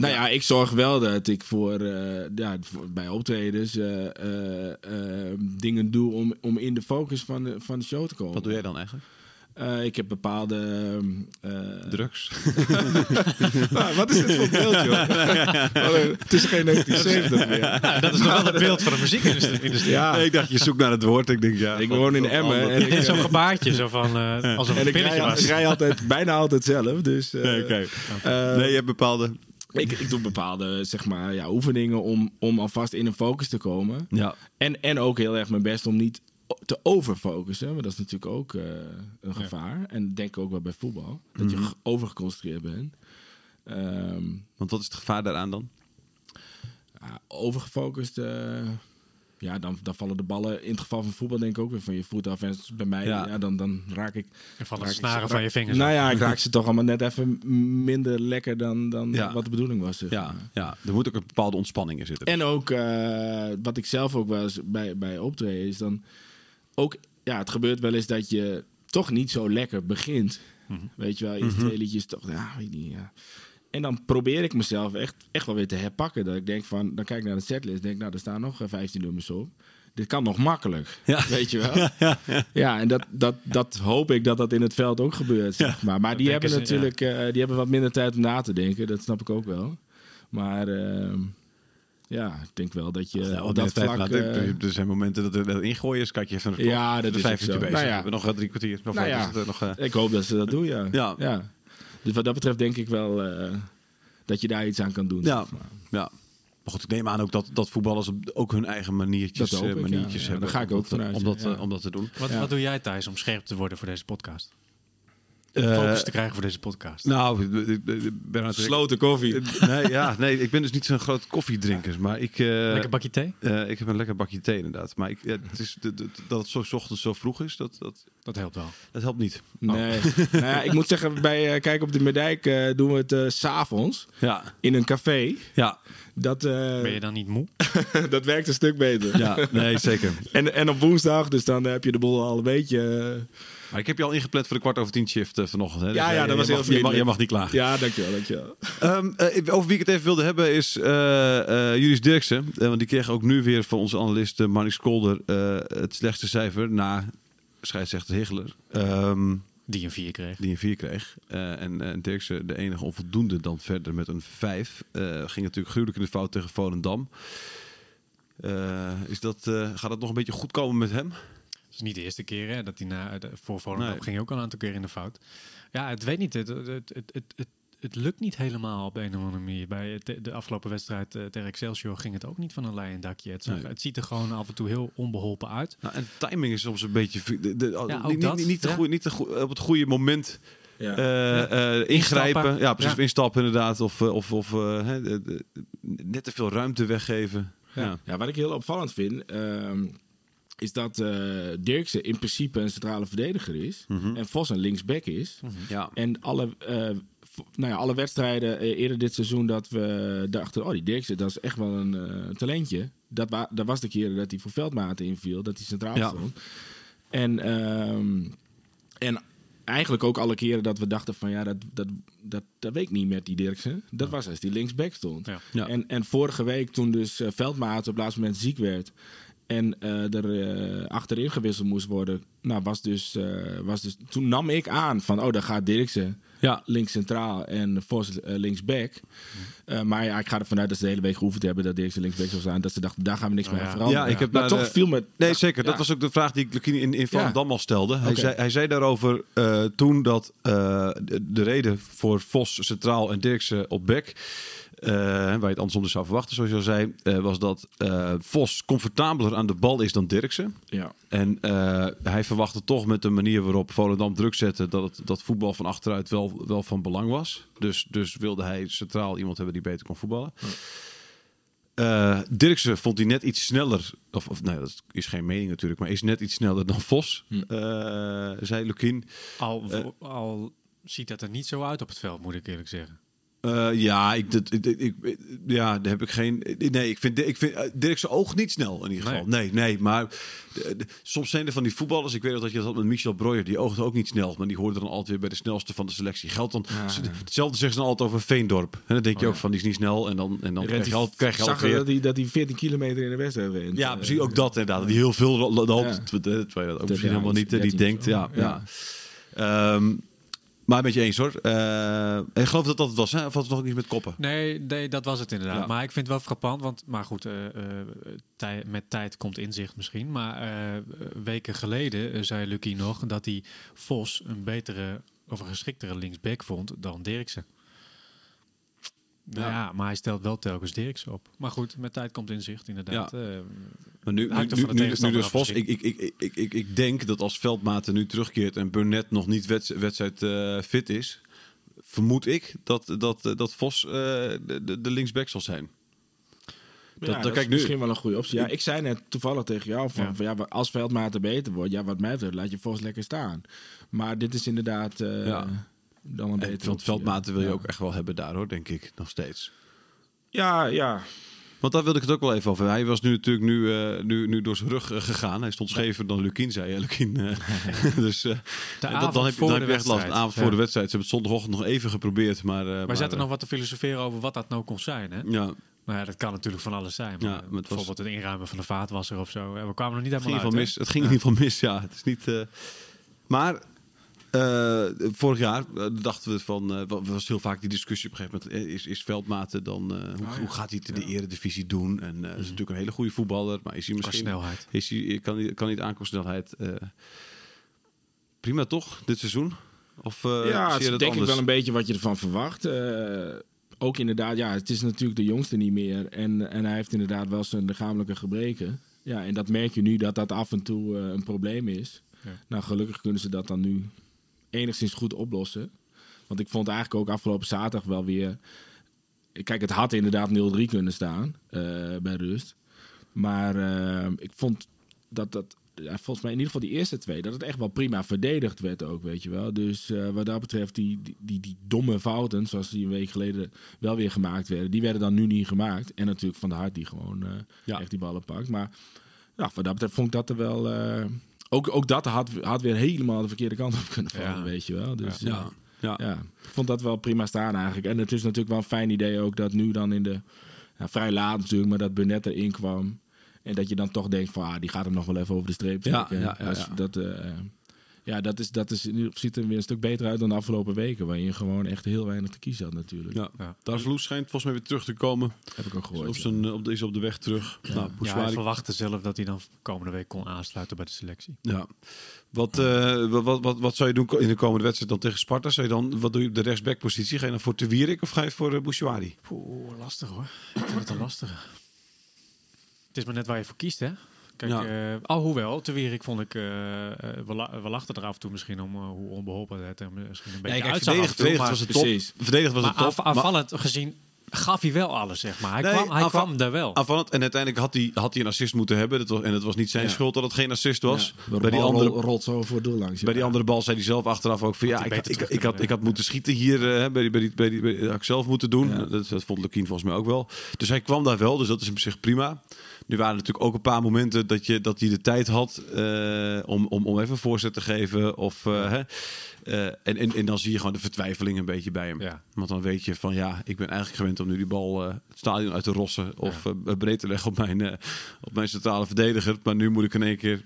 Nou ja, ik zorg wel dat ik voor, eh, ja, voor- bij optredens eh, eh, dingen doe om, om in de focus van de, van de show te komen. Wat doe jij dan eigenlijk? Eh, ik heb bepaalde... Drugs. (laughs) nou, wat is dit voor beeld, joh? (laughs) Oh, het is geen 1970 meer. Ja, dat is nog wel het beeld van de muziekindustrie. Ja, ik dacht, je zoekt naar het woord. Ik denk, ja. ik woon in Emmen en ik, Zo'n gebaartje, zo van, eh (laughs) en een ik, pilletje rij, was. ik rij altijd, bijna altijd zelf. Dus eh, Nee, oké. Nee, je hebt bepaalde... ik, ik doe bepaalde zeg maar, ja, oefeningen om, om alvast in een focus te komen. Ja. En, en ook heel erg mijn best om niet te overfocussen. Want dat is natuurlijk ook eh, een gevaar. En denk ook wel bij voetbal. Dat je ge- overgeconcentreerd bent. Ehm, Want wat is het gevaar daaraan dan? ja, overgefocust. eh, ja, dan, dan vallen de ballen in het geval van voetbal denk ik ook weer van je voet af. En bij mij, Ja. ja. dan, dan raak ik... En van de raak ik snaren van je vingers. Nou af. ja, ik raak ze toch allemaal net even minder lekker dan, dan Ja. wat de bedoeling was. zeg Ja, ja, er moet ook een bepaalde ontspanning in zitten. En ook eh, wat ik zelf ook wel eens bij, bij optreden is dan ook, ja, het gebeurt wel eens dat je toch niet zo lekker begint. Weet je wel, eerst twee liedjes toch, ja, weet niet, ja. En dan probeer ik mezelf echt, echt wel weer te herpakken. Dat ik denk van, dan kijk ik naar de setlist, denk nou, er staan nog eh, 15 nummers op. Dit kan nog makkelijk, Ja. weet je wel. (laughs) Ja, en dat, dat, dat hoop ik dat dat in het veld ook gebeurt, zeg maar. Maar die hebben ze, ja. natuurlijk, eh, die hebben wat minder tijd om na te denken. Dat snap ik ook wel. Maar ehm, ja, ik denk wel dat je Ja, op dat vlak... eh, er zijn momenten dat er dat ingooien is. Kijk je even klok. Ja, dat de is vijf bezig. Nou ja. We hebben nog eh, drie kwartier. Of Nou wat ja. is het, eh, nog, eh, Ik hoop dat ze dat doen, ja. Ja. Dus wat dat betreft denk ik wel eh, dat je daar iets aan kan doen. Ja. zeg maar. ja. Maar goed, ik neem aan ook dat, dat voetballers ook hun eigen maniertjes, eh, ik, maniertjes ja. Ja, hebben. daar ga ik om ook dat, vanuit, Om dat, ja. eh, om dat te doen. Wat, Ja. wat doe jij Thijs om scherp te worden voor deze podcast? Eh, Focus te krijgen voor deze podcast. nou, ik- ben natuurlijk... Sloten koffie. Nee, ja, nee, ik ben dus niet zo'n groot koffiedrinker. Maar ik, eh, Lekker bakje thee? eh, ik heb een lekker bakje thee inderdaad. Maar ik, ja, het is, dat het zo 's ochtends zo vroeg is, dat, dat, Dat helpt wel. dat helpt niet. Nee. nou ja, ik moet zeggen, bij eh, Kijk op de Meerdijk eh, doen we het eh, s s'avonds Ja, in een café. ja, Dat, eh, Ben je dan niet moe? (laughs) dat werkt een stuk beter. ja, nee, zeker. En, en op woensdag, dus dan heb je de boel al een beetje... eh, Maar ik heb je al ingepland voor de kwart over tien shift eh, vanochtend. Hè? Ja, Dus, ja, eh, dat was mag- heel je mag, vriendelijk. je mag niet klagen. ja, dankjewel, dankjewel. Ehm, eh, over wie ik het even wilde hebben is eh eh Julius Dirksen. Want die kreeg ook nu weer van onze analist uh, Marnix Kolder eh, het slechtste cijfer na scheidsrechter Higgeler. Ehm, Die een 4 kreeg. die een 4 kreeg. Eh, en eh Dirksen de enige onvoldoende dan verder met een 5. Eh, ging natuurlijk gruwelijk in de fout tegen Volendam. Eh, is dat, eh, gaat het nog een beetje goed komen met hem? Het is niet de eerste keer hè, dat hij na, de, voor Volendam Nee. ging ook al een aantal keer in de fout. Ja, het weet niet. Het, het, het, het, het, het lukt niet helemaal op een of andere manier. Bij de, afgelopen wedstrijd eh, tegen Excelsior ging het ook niet van een lei en dakje. Het, zag- Nee. het ziet er gewoon af en toe heel onbeholpen uit. Nou, en timing is soms een beetje... De, de- Ja, ook niet, niet, dat, niet, niet, ja. op het goede moment Ja. eh, eh, ingrijpen. Instappen. Ja, precies. Ja. of Instappen inderdaad. Of, eh, of, of eh, hè, de- de- net te veel ruimte weggeven. Ja. Ja, wat ik heel opvallend vind, ehm, is dat eh Dirksen in principe een centrale verdediger is. En Vos een linksback is. Ja. En alle, eh, nou ja, alle wedstrijden eh, eerder dit seizoen dat we dachten... oh, die Dirksen, dat is echt wel een eh, talentje. Dat, wa dat was de keer dat hij voor Veldmaten inviel, dat hij centraal Ja. stond. En, ehm, en eigenlijk ook alle keren dat we dachten van... ja, dat, dat, dat, dat weet ik niet met die Dirksen. Dat was als die linksback stond. Ja. Ja. En, en vorige week toen dus eh, Veldmaat op het laatste moment ziek werd... en eh, er eh, achterin gewisseld moest worden... Nou, was dus, eh, was dus, toen nam ik aan van... oh, dan gaat Dirksen Ja. links centraal en Vos eh, linksback. Eh, maar ja, ik ga ervan uit dat ze de hele week gehoefd hebben... dat Dirksen linksback zou staan. Dat ze dachten, daar gaan we niks Oh, ja. aan veranderen. Ja, ik heb maar toch de- viel me... Nee, zeker. Dat was ook de vraag die ik in, in Volendam al stelde. Hij, zei, hij zei daarover eh, toen dat eh, de, de reden voor Vos centraal en Dirksen op bek... eh, waar je het andersom dus zou verwachten, zoals je al zei... eh, was dat eh, Vos comfortabeler aan de bal is dan Dirksen. Ja. En eh, hij verwachtte toch met de manier waarop Volendam druk zette... dat, het, dat voetbal van achteruit wel, wel van belang was. Dus, dus wilde hij centraal iemand hebben die beter kon voetballen. Eh Dirksen vond hij net iets sneller. Of, of nee, dat is geen mening natuurlijk, maar is net iets sneller dan Vos. Hm. eh, zei Lukien. Al, al ziet dat er niet zo uit op het veld, moet ik eerlijk zeggen. Eh, ja, ik, dat, ik, ik, ja, daar heb ik geen. Nee, ik vind, ik vind eh, Dirkse oog niet snel in ieder geval. Nee, nee, maar de- de- soms zijn er van die voetballers. Ik weet nog dat je dat had met Michel Breuer. Die oogde ook niet snel, maar die hoorde dan altijd weer bij de snelste van de selectie. Geldt dan. Hetzelfde zeggen ze dan altijd over Veendorp. En dan denk je ook van die is niet snel en dan en dan krijg je al, krijg je zag weer. dat hij, dat hij 14 kilometer in de wedstrijd rent. Ja, Eh, precies ook dat inderdaad. Die heel veel je dat ook misschien helemaal niet, eh, 13 denkt. Ja, ja. Ja. Maar een beetje eens hoor. Eh, ik geloof dat dat het was, hè? Of was het nog iets met koppen? Nee, nee, dat was het inderdaad. Ja. Maar ik vind het wel frappant, want maar goed, tij- met tijd komt inzicht misschien. Maar weken geleden zei Lucky nog dat hij Vos een betere of een geschiktere linksback vond dan Dirksen. Ja. Ja. maar hij stelt wel telkens Dirksen op. Maar goed, met tijd komt inzicht inderdaad. Eh, Maar nu, nu, er dus Vos. Ik, ik, ik, ik, ik, ik denk dat als Veldmaten nu terugkeert en Burnett nog niet wedst- wedstrijd eh, fit is, vermoed ik dat, dat, eh, dat Vos eh, de, de, linksback zal zijn. Ja, dat- dat, kijk is nu- misschien wel een goede optie. Ja, ik zei net toevallig tegen jou van, Ja. van ja, als Veldmaten beter wordt, ja, wat mij betreft, laat je Vos lekker staan. Maar dit is inderdaad eh, Ja. Dan een En betere want Veldmaten wil je ook echt wel hebben daar hoor, denk ik, nog steeds. Ja, ja. Want daar wilde ik het ook wel even over. Hij was nu natuurlijk nu, eh, nu, nu door zijn rug eh, gegaan. Hij stond schever dan Lukien, zei. Lukien, eh, (laughs) dus eh, De en avond dan heb dan heb je echt last. De avond Ja. voor de wedstrijd. Ze hebben het zondagochtend nog even geprobeerd. Maar, Wij maar, zaten nog wat te filosoferen over wat dat nou kon zijn. Hè? Ja, Maar ja, dat kan natuurlijk van alles zijn. Maar Ja, maar het was- bijvoorbeeld het inruimen van de vaatwasser of zo. We kwamen er niet het ging, helemaal geval uit. mis. het ging in ieder geval mis, ja. Het is niet... maar... eh, vorig jaar eh, dachten we van, wa- was heel vaak die discussie op een gegeven moment, is, is Veldmaten dan, hoe, hoe gaat hij het in de eredivisie doen? En eh, is natuurlijk een hele goede voetballer, maar is hij Qua misschien, snelheid. is hij, kan hij, kan hij snelheid? eh, prima toch, dit seizoen? Of ja, het is denk ik wel een beetje wat je ervan verwacht. Ook inderdaad, ja, het is natuurlijk de jongste niet meer. En, en hij heeft inderdaad wel zijn lichamelijke gebreken. Ja, en dat merk je nu dat dat af en toe een probleem is. Ja. Nou, gelukkig kunnen ze dat dan nu enigszins goed oplossen. Want ik vond eigenlijk ook afgelopen zaterdag wel weer... Kijk, het had inderdaad 0-3 kunnen staan eh, bij rust. Maar eh, ik vond dat dat... Ja, volgens mij in ieder geval die eerste twee... dat het echt wel prima verdedigd werd ook, weet je wel. Dus eh, wat dat betreft, die, die, die, die domme fouten... zoals die een week geleden wel weer gemaakt werden... die werden dan nu niet gemaakt. En natuurlijk Van de Hart die gewoon Ja. echt die ballen pakt. Maar ja, wat dat betreft vond ik dat er wel... ook, ook dat had, had weer helemaal de verkeerde kant op kunnen vallen, Ja. weet je wel. Dus Ja, ja. vond dat wel prima staan eigenlijk. En het is natuurlijk wel een fijn idee ook dat nu dan in de... Vrij laat natuurlijk, maar dat Burnett erin kwam. En dat je dan toch denkt van, ah, die gaat er nog wel even over de streep Ja, trekken. ja, ja, ja. Dat, eh, ja, dat, is, dat is, ziet er weer een stuk beter uit dan de afgelopen weken. Waar je gewoon echt heel weinig te kiezen had natuurlijk. Ja. Ja. Darvloes schijnt volgens mij weer terug te komen. Heb ik ook gehoord. Op zijn, eh, op de, is op de weg terug. Nou, Ja, hij Bouchouari- verwachtte zelf dat hij dan komende week kon aansluiten bij de selectie. Ja. Wat, eh, wat, wat, wat, wat zou je doen in de komende wedstrijd dan tegen Sparta? Zou je dan, wat doe je op de rechtsbackpositie? Ga je dan voor Te Wierik of ga je voor uh, Bouchouari? Oeh, lastig hoor. Ik vind het een lastige. Het is maar net waar je voor kiest, hè? Kijk, Ja. eh, alhoewel, te Wierik vond ik, eh, eh, we, la- we lachten er af en toe misschien om hoe onbeholpen het er misschien een beetje kijk, uitzag. en toe, verdedigd, was het top. Precies. Verdedigd was Maar het top. aanv- aanvallend gezien gaf hij wel alles, zeg maar. Hij, Nee, kwam, hij kwam er wel. Aanvallend. En uiteindelijk had hij, had hij een assist moeten hebben. Dat was, en het was niet zijn Ja. schuld dat het geen assist was. Ja, bij, die bal andere, zo voor doel langs. ja. bij die andere bal zei hij zelf achteraf ook van... Ja, ik, ik, had, ik had moeten schieten hier. eh, bij die, bij die, bij die, bij die- had ik zelf moeten doen. Ja. Dat, dat vond Lukien volgens mij ook wel. Dus hij kwam daar wel. Dus dat is op zich prima. Nu waren er natuurlijk ook een paar momenten dat, je, dat hij de tijd had eh, om, om, om even een voorzet te geven. Of, eh, hè. Eh, en, en, en dan zie je gewoon de vertwijfeling een beetje bij hem. Ja. Want dan weet je van ja, ik ben eigenlijk gewend om nu die bal het stadion uit te rossen. Of breed te leggen op mijn, op mijn centrale verdediger. Maar nu moet ik in één keer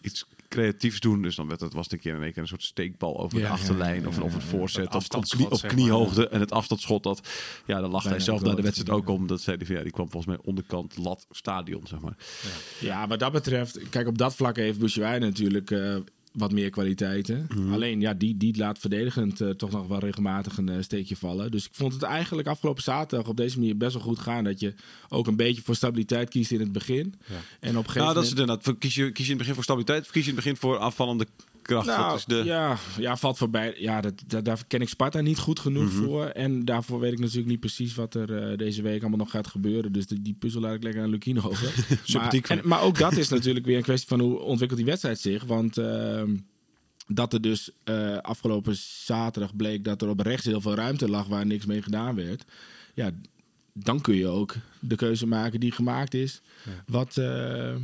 iets creatiefs doen. Dus dan werd het, was het een keer in één keer een soort steekbal over Ja, de achterlijn. ja, of, een- of een ja, voorzet. het Of op, knie, op zeg kniehoogte. En het afstandsschot, dat, ja, dan lag hij zelf na de wedstrijd ook om. Dat zei hij van ja, die kwam volgens mij onderkant lat stadion, zeg maar. Ja, wat dat betreft, kijk, op dat vlak heeft Bouchouai natuurlijk eh, wat meer kwaliteiten. Mhm. Alleen, ja, die, die laat verdedigend eh, toch nog wel regelmatig een eh, steekje vallen. Dus ik vond het eigenlijk afgelopen zaterdag op deze manier best wel goed gaan. Dat je ook een beetje voor stabiliteit kiest in het begin. En op een gegeven Nou, dat is moment... inderdaad. Kies je, kies je in het begin voor stabiliteit of kies je in het begin voor aanvallende Nou, dat is de... ja, ja, valt voorbij. Ja, dat, dat, daar ken ik Sparta niet goed genoeg Mhm. voor. En daarvoor weet ik natuurlijk niet precies wat er eh, deze week allemaal nog gaat gebeuren. Dus die, die puzzel laat ik lekker aan Lukien over. (laughs) Maar, en, maar ook dat is natuurlijk weer een kwestie van hoe ontwikkelt die wedstrijd zich. Want ehm, dat er dus eh, afgelopen zaterdag bleek dat er op rechts heel veel ruimte lag waar niks mee gedaan werd. Ja, dan kun je ook de keuze maken die gemaakt is. Wat, eh,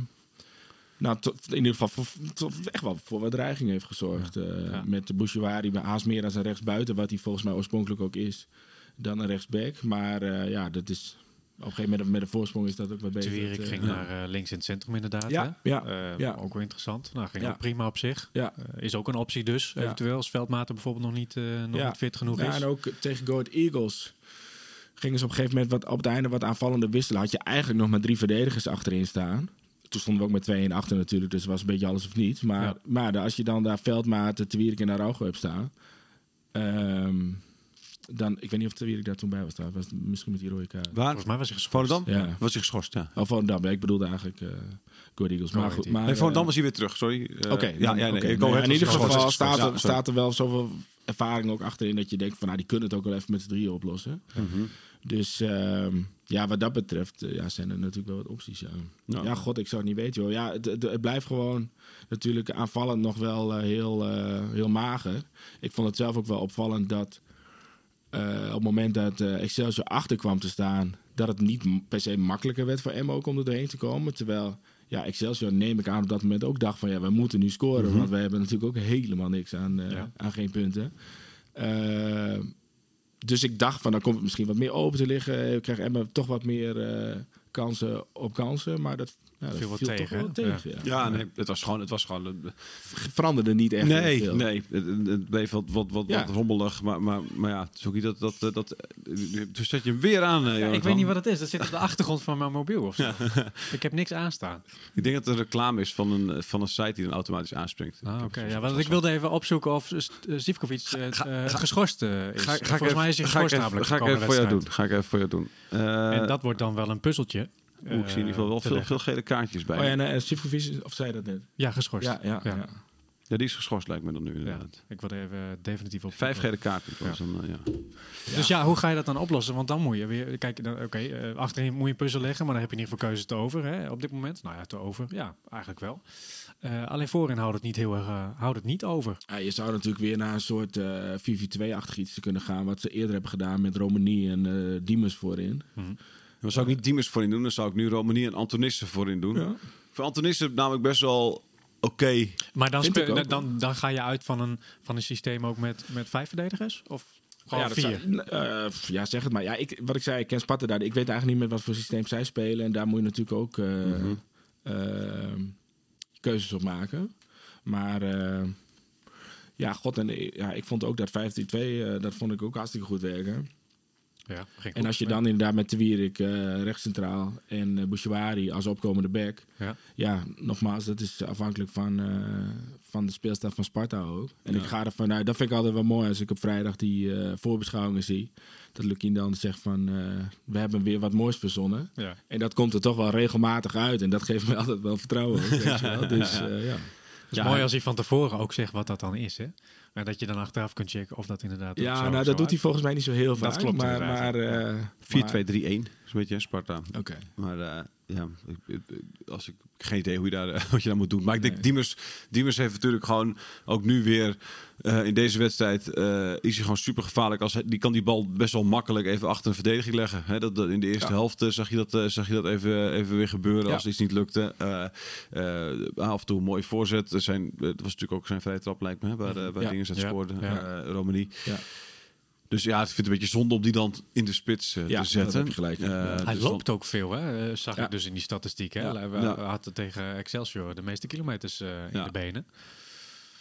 nou, tot- in ieder geval voor, tot echt wel voor wat dreiging heeft gezorgd. eh, Ja. Met de Bouchouari haast meer als een rechtsbuiten, wat hij volgens mij oorspronkelijk ook is, dan een rechtsback. Maar eh, ja, dat is Op een gegeven moment met een voorsprong is dat ook wat beter. Twierik Het, ging eh, naar eh, links in het centrum inderdaad. Ja, hè? ja, Eh, ja. Ook wel interessant. Nou, ging Ja. ook prima op zich. Ja. Eh, is ook een optie dus, Ja. eventueel. Als Veldmaten bijvoorbeeld nog niet, eh, nog Ja. niet fit genoeg Ja, is. en ook tegen Go Ahead Eagles gingen ze op een gegeven moment wat, op het einde wat aanvallende wisselen. Had je eigenlijk nog maar drie verdedigers achterin staan. Toen stonden we ook met 2 en achter natuurlijk, dus het was een beetje alles of niets. Maar, Ja. maar als je dan daar Veldmaten, Twierik en Araujo hebt staan... ehm, dan, ik weet niet of Twierik daar toen bij was. trouwens. Was misschien met die rode kaart. Waar? Volgens mij was hij geschorst. Volendam? Ja. Was hij geschorst, ja. Oh, Volendam. Ja, ik bedoelde eigenlijk eh Go Eagles. Go Maar goed, maar, Nee, Volendam eh, was hij weer terug, sorry. Eh, Oké, ja, dan- ja, nee. in ieder geval staat, er, staat er wel zoveel ervaring ook achterin dat je denkt van nou, die kunnen het ook wel even met z'n drieën oplossen. Mhm. Dus ehm, ja, wat dat betreft eh, ja, zijn er natuurlijk wel wat opties. Ja, Ja. ja god, ik zou het niet weten. Joh. Ja, het, het, het blijft gewoon natuurlijk aanvallend nog wel eh, heel, eh, heel mager. Ik vond het zelf ook wel opvallend dat op het moment dat Excelsior achter kwam te staan, dat het niet per se makkelijker werd voor Emmo om er doorheen te komen. Terwijl ja, Excelsior neem ik aan op dat moment ook dacht van ja, we moeten nu scoren. Want we hebben natuurlijk ook helemaal niks aan, Ja. aan geen punten. Dus ik dacht van dan komt het misschien wat meer open te liggen. We krijgen Emma toch wat meer eh, kansen op kansen. Maar dat, ja, dat Viel wat tegen, toch wel hè? tegen. Ja. Ja, nee, het was gewoon... Het was gewoon Veranderde niet echt nee, veel. nee, het, het bleef wat, wat, wat, Ja. wat rommelig. Maar, maar, maar ja, het is ook niet dat... dat, dat dus zet je hem weer aan, eh, Ja, ik weet niet wat het is. Dat zit op de achtergrond van mijn mobiel of zo. (laughs) Ik heb niks aanstaan. Ik denk dat het een reclame is van een, van een site die dan automatisch aanspringt. Ah, Oké, ja, want ik wilde even opzoeken of uh, Zivkovic eh, eh, geschorst eh, is. Ga, ga ik Volgens mij is hij ga ik geschorst namelijk. Ga ik even voor jou doen. Ga ik even voor jou doen. Eh. En dat wordt dan wel een puzzeltje. Ik zie in ieder geval wel eh, veel, veel gele kaartjes bij. Oh ja, en uh, Sivkovic, of zei dat net? Ja, geschorst. Ja, ja, Ja. ja. die is geschorst lijkt me dan nu Ja, inderdaad. ik wilde even definitief op. Vijf gele kaarten. Ja. was dan, eh, ja. Dus ja, hoe ga je dat dan oplossen? Want dan moet je weer, kijk, dan- oké, eh, achterin moet je een puzzel leggen, maar dan heb je in ieder geval keuzes te over hè, op dit moment. Nou ja, te over, ja, eigenlijk wel. Eh, alleen voorin houdt het niet heel erg, eh, houdt het niet over. Ja, je zou natuurlijk weer naar een soort eh 4-4-2-achtig iets kunnen gaan. Wat ze eerder hebben gedaan met Romani en eh Diemers voorin. Dan zou ik niet Diemers voorin doen. Dan zou ik nu Romani en Antonissen voorin doen. Ja. Voor Antonissen namelijk best wel oké. Maar dan, ook. dan, dan ga je uit van een, van een systeem ook met, met vijf verdedigers? Of gewoon ja, dat vier? zou- eh, ja, zeg het maar. Ja, ik, wat ik zei, ik ken Sparta daar. Ik weet eigenlijk niet met wat voor systeem zij spelen. En daar moet je natuurlijk ook eh, Mhm. eh, keuzes op maken. Maar eh, ja, god, en, ja, ik vond ook dat 15-2, eh, dat vond ik ook hartstikke goed werken. Ja, En als je dan inderdaad met de Wierik eh rechtscentraal en uh, Bouchouari als opkomende back. Ja. Ja, nogmaals, dat is afhankelijk van, eh, van de speelstijl van Sparta ook. En ik ga ervan uit, dat vind ik altijd wel mooi als ik op vrijdag die voorbeschouwingen zie. Dat Lukien dan zegt van, we hebben weer wat moois verzonnen. Ja. En dat komt er toch wel regelmatig uit. En dat geeft me (laughs) altijd wel vertrouwen. Ook, weet je wel. (laughs) Dus ja. Het is Ja, mooi als hij van tevoren ook zegt wat dat dan is. Hè? En dat je dan achteraf kunt checken of dat inderdaad Ja, zo- nou, zo dat doet hij volgens mij niet zo heel vaak. Dat klopt maar, maar, eh, 4-2-3-1 is een beetje hè, Sparta. maar- Oké. Maar eh, ja, als ik geen idee hoe je daar, (laughs) wat je daar moet doen. Maar ik denk. Diemers, Diemers heeft natuurlijk gewoon ook nu weer eh, in deze wedstrijd eh, is hij gewoon super gevaarlijk. Als hij, die kan die bal best wel makkelijk even achter een verdediging leggen. Dat, dat- in de eerste Ja. helft eh, zag je dat, zag je dat even, even weer gebeuren Ja. als iets niet lukte. Af en toe een mooie voorzet. Er Zijn, het was natuurlijk ook zijn vrije trap lijkt me, hè, waar, waar Ja. Ja. scoorde. Romani. Ja. Dus ja, ik vind het een beetje zonde om die dan in de spits eh, Ja, te zetten. dat heb je gelijk, ja. Eh, Hij dus dan- loopt ook veel, hè? eh, zag Ja. ik dus in die statistiek. Hè? Ja. Hij Ja. had tegen Excelsior de meeste kilometers eh, in de benen.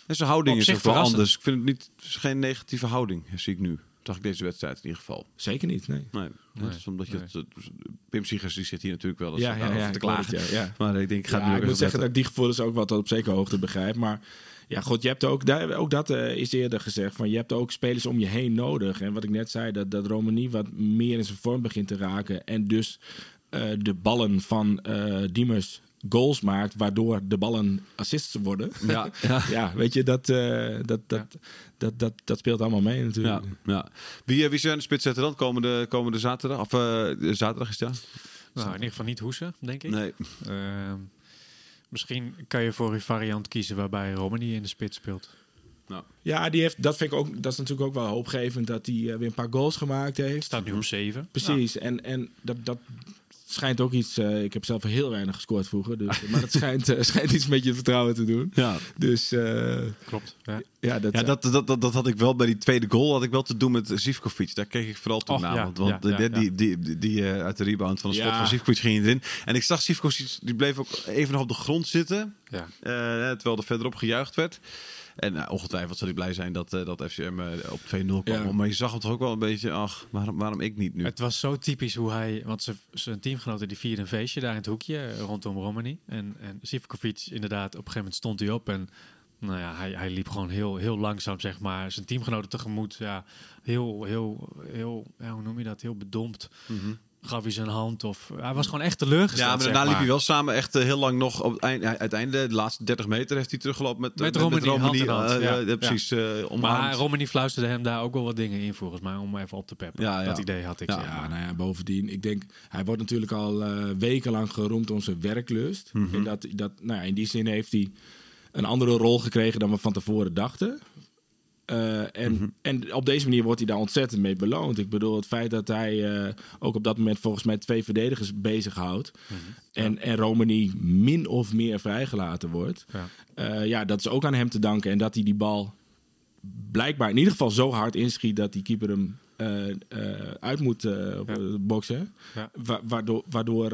En zijn houding Op is ook wel anders. Ik vind het niet, het is geen negatieve houding, zie ik nu. Zag ik deze wedstrijd in ieder geval. Zeker niet, nee. Nee, dat is omdat je nee. het, eh, Pim Siegers die zit hier natuurlijk wel eens Ja, ja, te klagen. het, ja, ja. Maar ik denk, ik ga nu ik moet zeggen dat ik die gevoelens ook wat op zekere hoogte begrijp. Maar ja, god, je hebt ook, daar, ook dat eh, is eerder gezegd. Van, je hebt ook spelers om je heen nodig. En wat ik net zei, dat, dat Romani wat meer in zijn vorm begint te raken. En dus eh, de ballen van eh Diemers goals maakt, waardoor de ballen assists worden. Ja, ja. (laughs) ja, weet je, dat, eh, dat, dat, dat, dat, dat speelt allemaal mee Ja, natuurlijk. ja. Wie, eh, wie zijn de spits zetten dan? Komende, komende zaterdag? Of eh, zaterdag is het, ja? Nou, in ieder geval niet Hoesen, denk ik. Nee. Ehm, misschien kan je voor een variant kiezen waarbij Romani in de spits speelt. Ja, die heeft, dat vind ik ook, dat is natuurlijk ook wel hoopgevend dat hij eh, weer een paar goals gemaakt heeft. Staat nu op 7. Precies, en, en dat, dat schijnt ook iets... eh, ik heb zelf heel weinig gescoord vroeger. Dus, maar het schijnt, eh, (laughs) schijnt iets met je vertrouwen te doen. Ja, Dus eh, Klopt. Ja. ja, dat, ja dat, dat, dat, dat had ik wel bij die tweede goal. Had ik wel te doen met Zivkovic. Daar keek ik vooral toe Och, naar. ja, want want ja, ja, die, die, die, eh, uit de rebound van de schot Ja. van Zivkovic ging erin. En ik zag Zivkovic, die bleef ook even nog op de grond zitten. Ja. eh, terwijl er verderop gejuicht werd. En nou, ongetwijfeld zal hij blij zijn dat, eh, dat FCM eh, op 2-0 kwam. Ja. Maar je zag hem toch ook wel een beetje, ach, waarom, waarom ik niet nu? Het was zo typisch hoe hij, want zijn- teamgenoten die vierden een feestje daar in het hoekje rondom Romani. En, en Sivkovic inderdaad, op een gegeven moment stond hij op en nou ja, hij, hij liep gewoon heel, heel langzaam, zeg maar, zijn teamgenoten tegemoet. Ja, heel, heel, heel, ja, hoe noem je dat? Heel bedompt. Gaf hij zijn hand of hij was gewoon echt teleurgesteld. Ja, maar zeg daarna liep hij wel samen echt eh, heel lang nog. Op het einde, uiteinde, de laatste 30 meter, heeft hij teruggelopen met, Met eh, Romani, hand in eh, hand, ja. ja, precies. eh Maar. Romani fluisterde hem daar ook wel wat dingen in, volgens mij, om even op te peppen. Ja, ja. Dat idee had ik. Ja. zeg maar. Ja, nou ja, bovendien, ik denk, hij wordt natuurlijk al eh, wekenlang geroemd om zijn werklust. Mhm. En dat, dat, nou ja, in die zin heeft hij een andere rol gekregen dan we van tevoren dachten. Eh, en, Mhm. en op deze manier wordt hij daar ontzettend mee beloond. Ik bedoel, het feit dat hij eh, ook op dat moment volgens mij twee verdedigers bezighoudt. Mhm. En, en Romani min of meer vrijgelaten wordt. Ja. Eh, ja, dat is ook aan hem te danken. En dat hij die bal blijkbaar in ieder geval zo hard inschiet dat die keeper hem eh, eh, uit moet eh, Ja. boksen. Ja. Wa- waardoor waardoor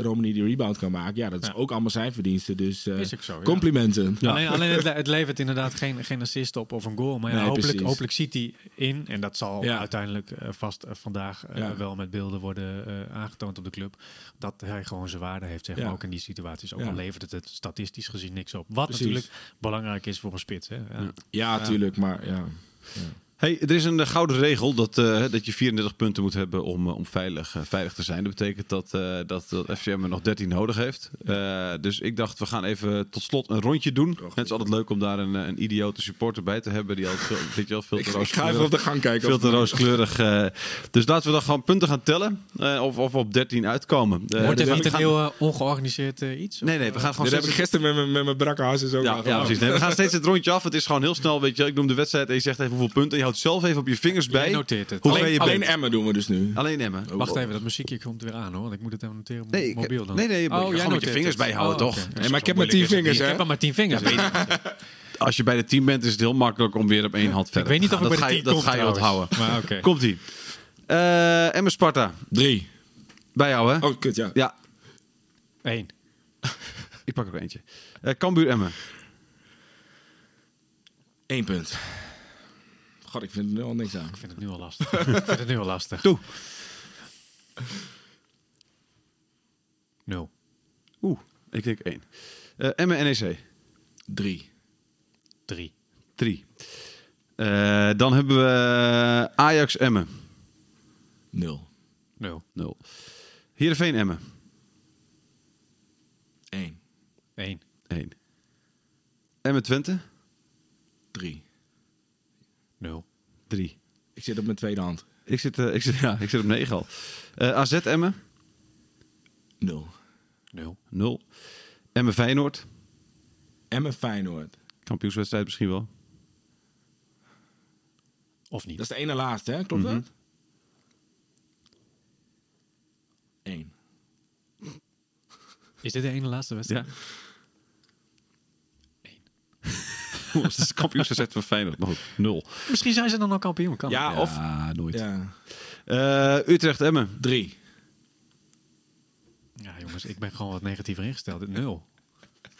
Romani die rebound kan maken. Ja, dat is ook allemaal zijn verdiensten. Dus zo, complimenten. Alleen, alleen het, (laughs) het levert inderdaad geen, geen assist op of een goal. Maar ja, Nee, hopelijk, precies. hopelijk ziet hij in, en dat zal uiteindelijk vast vandaag wel met beelden worden aangetoond op de club, dat hij gewoon zijn waarde heeft, zeg maar, ook in die situaties. Ook al levert het het statistisch gezien niks op. Wat Precies. natuurlijk belangrijk is voor een spits. Hè? Ja. Ja, tuurlijk. Maar ja. Hey, er is een eh, gouden regel dat, eh, dat je 34 punten moet hebben om, eh, om veilig, veilig te zijn. Dat betekent dat, eh, dat, dat FCM er nog 13 nodig heeft. Eh, dus ik dacht, we gaan even tot slot een rondje doen. Het is altijd leuk om daar een, een idiote supporter bij te hebben. Die altijd veel, weet je wel, veel te Ik, ik ga even rooskleurig- op de gang kijken. veel te rooskleurig. eh. dus laten we dan gewoon punten gaan tellen. eh, of, of we op 13 uitkomen. Wordt dus dit we niet een heel ongeorganiseerd iets? Nee, nee, we gaan gewoon Dit heb ik gisteren met mijn- met mijn brakke ook ja, ja, precies. Nee, we gaan steeds het rondje af. Het is gewoon heel snel, weet je. Ik noem de wedstrijd en je zegt even hoeveel punten. Je houdt zelf even op je vingers bij. Jij noteert het. Alleen- je. Emmen doen we dus nu. Alleen Emmen. Wacht even, dat muziekje komt weer aan hoor. Want ik moet het even noteren op Nee, ik- mobiel dan. nee, nee, je moet oh, gewoon jij met je vingers bijhouden, Oh, toch? Nee, maar ik heb maar tien vingers, Ik hè? heb er maar tien vingers. Als je bij de team bent, is het heel makkelijk om weer op één hand verder Ik weet niet te of gaan. ik bij dat de ga je, team Dat ga je onthouden. Maar oké. Komt-ie. Eh Emmen Sparta. Drie. Bij jou, hè? Oh, kut, ja. Ja, Eén. (laughs) ik pak er ook eentje. Eh Cambuur Emmen. Eén punt. God, ik vind er nu al niks aan. Ik vind het nu al lastig. (laughs) ik vind het nu al lastig. Doe. Nul. Oeh, ik denk één. Eh Emmen NEC. Drie. Drie. Drie. Eh, dan hebben we Ajax Emmen. Nul. Nul. Nul. Heerenveen Emmen. Eén. Eén. Eén. Emmen Twente. Drie. Drie. Ik zit op mijn tweede hand. Ik zit, eh, ik zit, (laughs) ja, ik zit op negen al. Eh, AZ Emmen. Nul. Nul. Nul. Emmen Feyenoord. Emmen Feyenoord. Kampioenswedstrijd misschien wel. Of niet. Dat is de ene laatste, hè? Klopt Mhm. dat? Eén. Is dit de ene laatste wedstrijd? Ja. (laughs) Oeh, dat is de kampioenswedstrijd van Feyenoord. Goed, nul. Misschien zijn ze dan al kampioen. Kan Ja, of... Ja, nooit. Ja. Eh, Utrecht Emmen. Drie. Ja, jongens, ik ben gewoon wat negatiever ingesteld. Nul.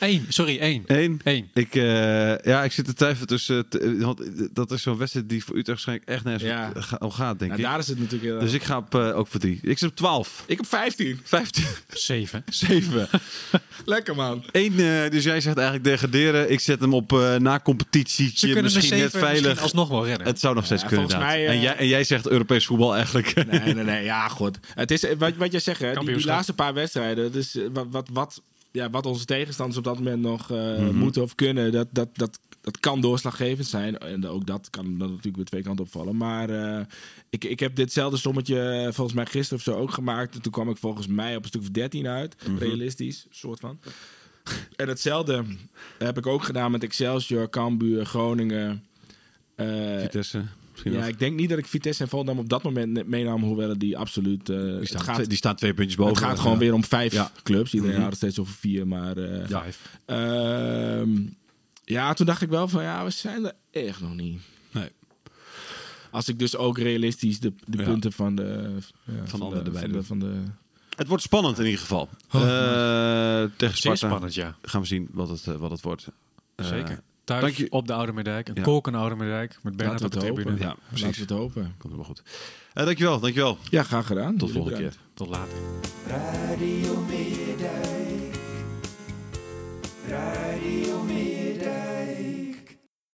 Eén. Sorry, één. Eén. Eén. Ik, eh, ja, ik zit te twijfelen tussen... eh, want dat is zo'n wedstrijd die voor Utrecht waarschijnlijk echt nergens Ja. om gaat, denk Nou, ik. daar is het natuurlijk heel... Dus ik ga op, eh, ook voor drie. Ik zit op 12. Ik heb 15. 15. Zeven. (laughs) 7. (laughs) Lekker, man. Eén, eh, dus jij zegt eigenlijk degraderen. Ik zet hem op eh na kunnen Misschien net zeven veilig. misschien alsnog wel redden. Het zou nog steeds Ja, kunnen. mij, en, eh, jij, en jij zegt Europees voetbal eigenlijk. Nee, nee, nee. Ja, goed. Het is eh, wat, wat jij zegt, hè. Die, die laatste paar wedstrijden. Dus eh, wat, wat, wat, ja, wat onze tegenstanders op dat moment nog eh, Mhm. moeten of kunnen, dat, dat, dat, dat kan doorslaggevend zijn. En ook dat kan dan natuurlijk weer twee kanten opvallen. Maar eh, ik, ik heb ditzelfde sommetje eh, volgens mij gisteren of zo ook gemaakt. En toen kwam ik volgens mij op een stuk of 13 uit. Mhm. Realistisch, soort van. En hetzelfde heb ik ook gedaan met Excelsior, Cambuur, Groningen. Vitesse. Misschien Ja, nog. ik denk niet dat ik Vitesse en Volendam op dat moment meenam, hoewel die absoluut... eh, die, het staan gaat, twee, die staan twee puntjes boven. het gaat Ja. gewoon weer om vijf Ja. clubs. Iedereen Mhm. had het steeds over vier, maar... eh, Ja. Vijf. Ehm, ja, toen dacht ik wel van ja, we zijn er echt nog niet. Nee. Als ik dus ook realistisch de, de Ja. punten van de, ja, Van de erbij van de, van de Het wordt spannend in ieder geval. Oh, Eh, tegen Zeer Sparta spannend, ja. gaan we zien wat het, wat het wordt. Zeker. Thuis dank je. op de Oude Meerdijk. Een Ja. kolkende Oude Meerdijk. Met Bernard Laten op de tribune. hopen. Ja, Laten precies. we het hopen. Komt helemaal goed. Eh, dankjewel, dankjewel. Ja, graag gedaan. Tot de volgende keer. Tot later. Radio Meerdijk. Radio